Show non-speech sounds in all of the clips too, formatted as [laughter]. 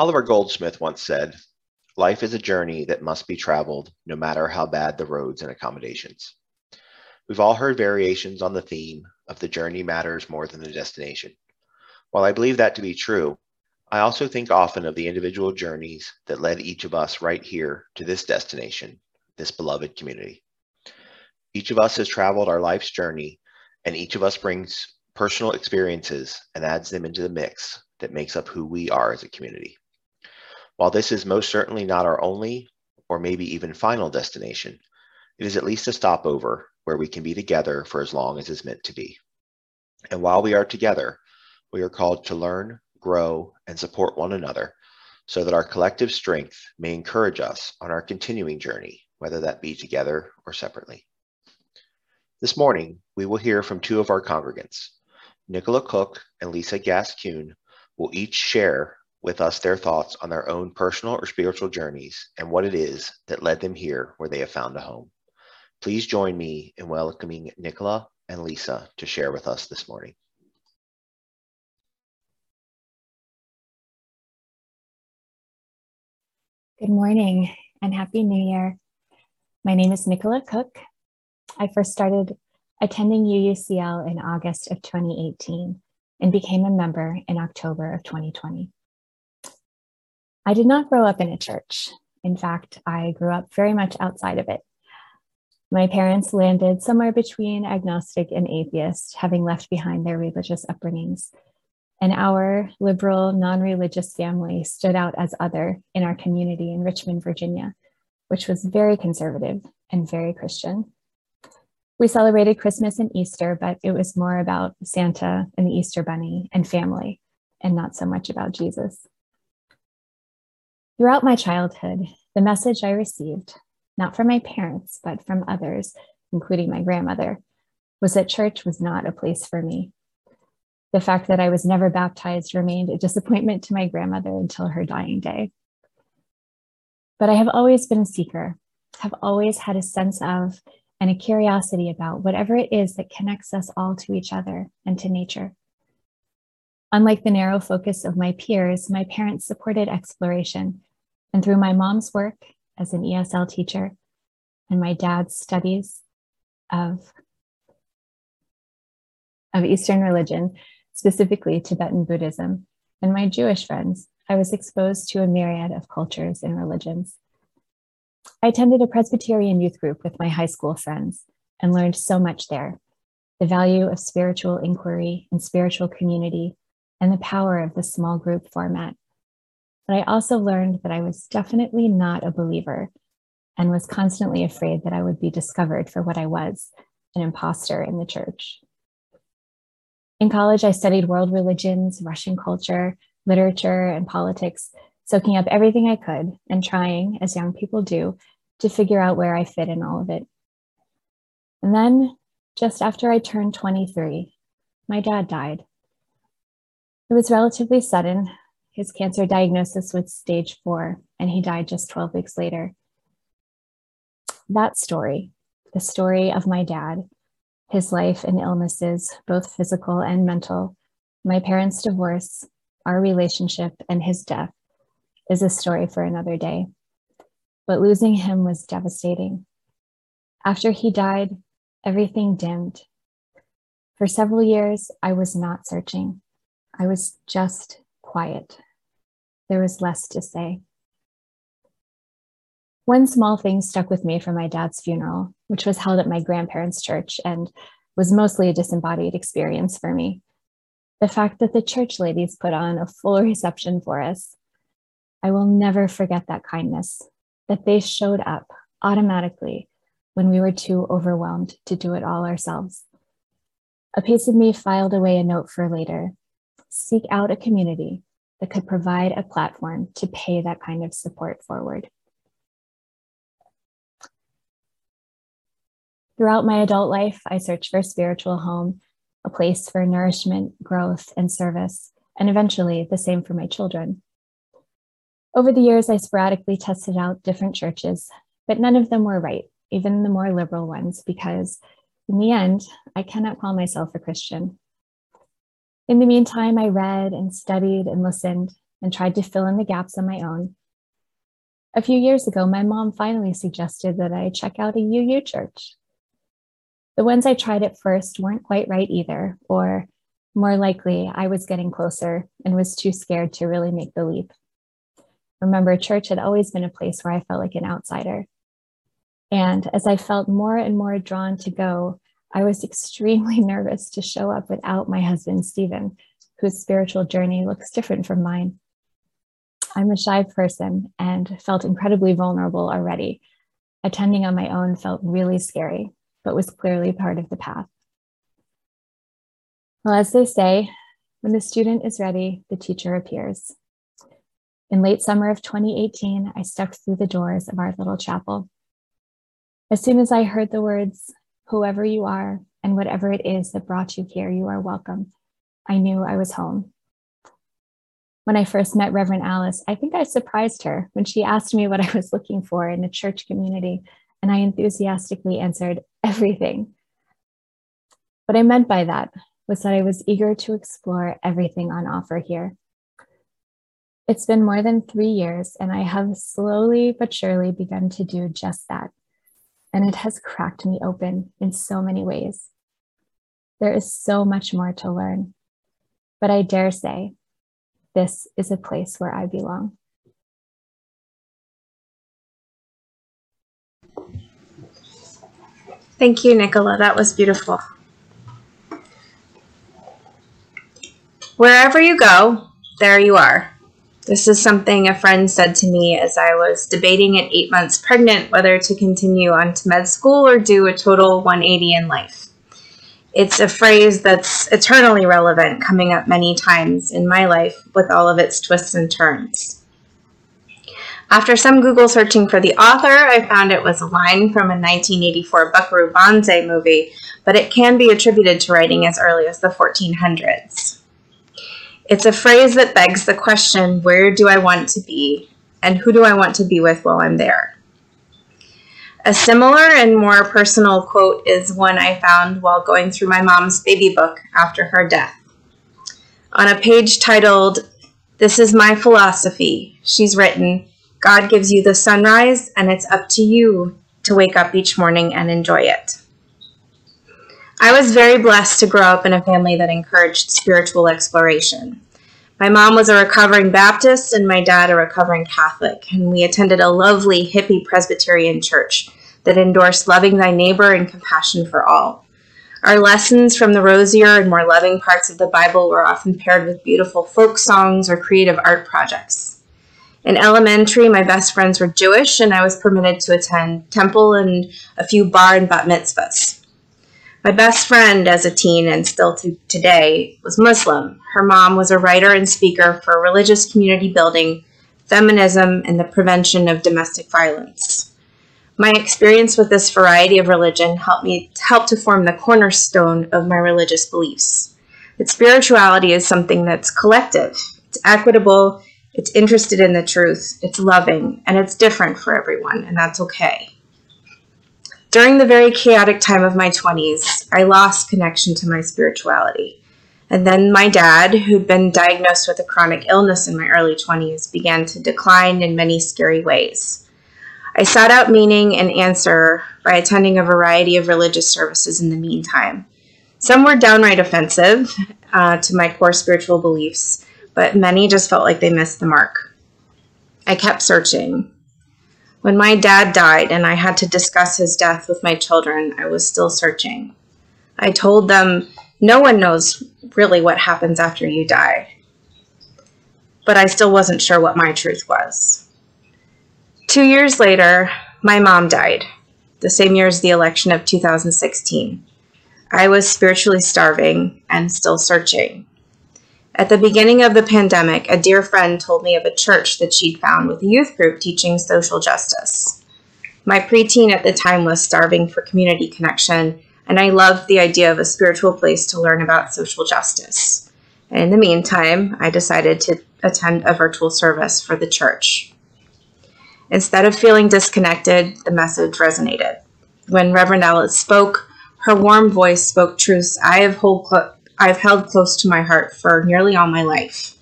Oliver Goldsmith once said, Life is a journey that must be traveled, no matter how bad the roads and accommodations. We've all heard variations on the theme of the journey matters more than the destination. While I believe that to be true, I also think often of the individual journeys that led each of us right here to this destination, this beloved community. Each of us has traveled our life's journey, and each of us brings personal experiences and adds them into the mix that makes up who we are as a community. While this is most certainly not our only or maybe even final destination, it is at least a stopover where we can be together for as long as is meant to be. And while we are together, we are called to learn, grow, and support one another so that our collective strength may encourage us on our continuing journey, whether that be together or separately. This morning, we will hear from two of our congregants. Nicola Cook and Lisa Gascune will each share with us their thoughts on their own personal or spiritual journeys and what it is that led them here where they have found a home. Please join me in welcoming Nicola and Lisa to share with us this morning. Good morning and Happy New Year. My name is Nicola Cook, I first started attending UUCL in August of 2018 and became a member in October of 2020. I did not grow up in a church. In fact, I grew up very much outside of it. My parents landed somewhere between agnostic and atheist, having left behind their religious upbringings. And our liberal, non religious family stood out as other in our community in Richmond, Virginia, which was very conservative and very Christian we celebrated Christmas and Easter, but it was more about Santa and the Easter Bunny and family, and not so much about Jesus. Throughout my childhood, the message I received, not from my parents, but from others, including my grandmother, was that church was not a place for me. The fact that I was never baptized remained a disappointment to my grandmother until her dying day. But I have always been a seeker, have always had a sense of and a curiosity about whatever it is that connects us all to each other and to nature. Unlike the narrow focus of my peers, my parents supported exploration. And through my mom's work as an ESL teacher and my dad's studies of, of Eastern religion, specifically Tibetan Buddhism, and my Jewish friends, I was exposed to a myriad of cultures and religions. I attended a Presbyterian youth group with my high school friends and learned so much there the value of spiritual inquiry and spiritual community, and the power of the small group format. But I also learned that I was definitely not a believer and was constantly afraid that I would be discovered for what I was an imposter in the church. In college, I studied world religions, Russian culture, literature, and politics soaking up everything I could and trying, as young people do, to figure out where I fit in all of it. And then, just after I turned 23, my dad died. It was relatively sudden. His cancer diagnosis was stage four, and he died just 12 weeks later. That story, the story of my dad, his life and illnesses, both physical and mental, my parents' divorce, our relationship, and his death, is a story for another day. But losing him was devastating. After he died, everything dimmed. For several years, I was not searching. I was just quiet. There was less to say. One small thing stuck with me from my dad's funeral, which was held at my grandparents' church and was mostly a disembodied experience for me. The fact that the church ladies put on a full reception for us I will never forget that kindness, that they showed up automatically when we were too overwhelmed to do it all ourselves. A piece of me filed away a note for later seek out a community that could provide a platform to pay that kind of support forward. Throughout my adult life, I searched for a spiritual home, a place for nourishment, growth, and service, and eventually the same for my children. Over the years, I sporadically tested out different churches, but none of them were right, even the more liberal ones, because in the end, I cannot call myself a Christian. In the meantime, I read and studied and listened, and tried to fill in the gaps on my own. A few years ago, my mom finally suggested that I check out a UU church. The ones I tried at first weren't quite right either, or more likely, I was getting closer and was too scared to really make the leap. Remember, church had always been a place where I felt like an outsider. And as I felt more and more drawn to go, I was extremely [laughs] nervous to show up without my husband, Stephen, whose spiritual journey looks different from mine. I'm a shy person and felt incredibly vulnerable already. Attending on my own felt really scary, but was clearly part of the path. Well, as they say, when the student is ready, the teacher appears. In late summer of 2018, I stepped through the doors of our little chapel. As soon as I heard the words, whoever you are and whatever it is that brought you here, you are welcome, I knew I was home. When I first met Reverend Alice, I think I surprised her when she asked me what I was looking for in a church community, and I enthusiastically answered everything. What I meant by that was that I was eager to explore everything on offer here. It's been more than three years, and I have slowly but surely begun to do just that. And it has cracked me open in so many ways. There is so much more to learn. But I dare say, this is a place where I belong. Thank you, Nicola. That was beautiful. Wherever you go, there you are. This is something a friend said to me as I was debating at eight months pregnant whether to continue on to med school or do a total 180 in life. It's a phrase that's eternally relevant, coming up many times in my life with all of its twists and turns. After some Google searching for the author, I found it was a line from a 1984 Buckaroo Banzai movie, but it can be attributed to writing as early as the 1400s. It's a phrase that begs the question where do I want to be, and who do I want to be with while I'm there? A similar and more personal quote is one I found while going through my mom's baby book after her death. On a page titled, This is My Philosophy, she's written, God gives you the sunrise, and it's up to you to wake up each morning and enjoy it. I was very blessed to grow up in a family that encouraged spiritual exploration. My mom was a recovering Baptist and my dad a recovering Catholic, and we attended a lovely hippie Presbyterian church that endorsed loving thy neighbor and compassion for all. Our lessons from the rosier and more loving parts of the Bible were often paired with beautiful folk songs or creative art projects. In elementary, my best friends were Jewish, and I was permitted to attend temple and a few bar and bat mitzvahs. My best friend as a teen and still to today was Muslim. Her mom was a writer and speaker for religious community building, feminism, and the prevention of domestic violence. My experience with this variety of religion helped me help to form the cornerstone of my religious beliefs. That spirituality is something that's collective, it's equitable, it's interested in the truth, it's loving, and it's different for everyone, and that's okay. During the very chaotic time of my 20s, I lost connection to my spirituality. And then my dad, who'd been diagnosed with a chronic illness in my early 20s, began to decline in many scary ways. I sought out meaning and answer by attending a variety of religious services in the meantime. Some were downright offensive uh, to my core spiritual beliefs, but many just felt like they missed the mark. I kept searching. When my dad died and I had to discuss his death with my children, I was still searching. I told them, no one knows really what happens after you die. But I still wasn't sure what my truth was. Two years later, my mom died, the same year as the election of 2016. I was spiritually starving and still searching. At the beginning of the pandemic, a dear friend told me of a church that she'd found with a youth group teaching social justice. My preteen at the time was starving for community connection, and I loved the idea of a spiritual place to learn about social justice. And in the meantime, I decided to attend a virtual service for the church. Instead of feeling disconnected, the message resonated. When Reverend Alice spoke, her warm voice spoke truths I have, hold I have held close to my heart for nearly all my life.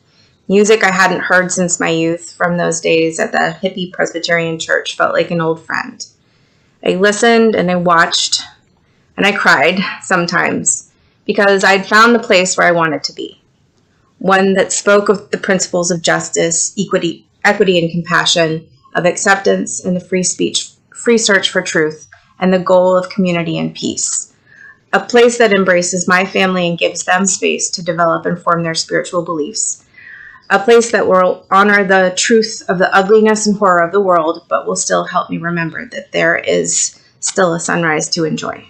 Music I hadn't heard since my youth from those days at the hippie Presbyterian church felt like an old friend. I listened and I watched and I cried sometimes because I'd found the place where I wanted to be. One that spoke of the principles of justice, equity, equity and compassion, of acceptance and the free speech, free search for truth, and the goal of community and peace. A place that embraces my family and gives them space to develop and form their spiritual beliefs a place that will honor the truth of the ugliness and horror of the world, but will still help me remember that there is still a sunrise to enjoy.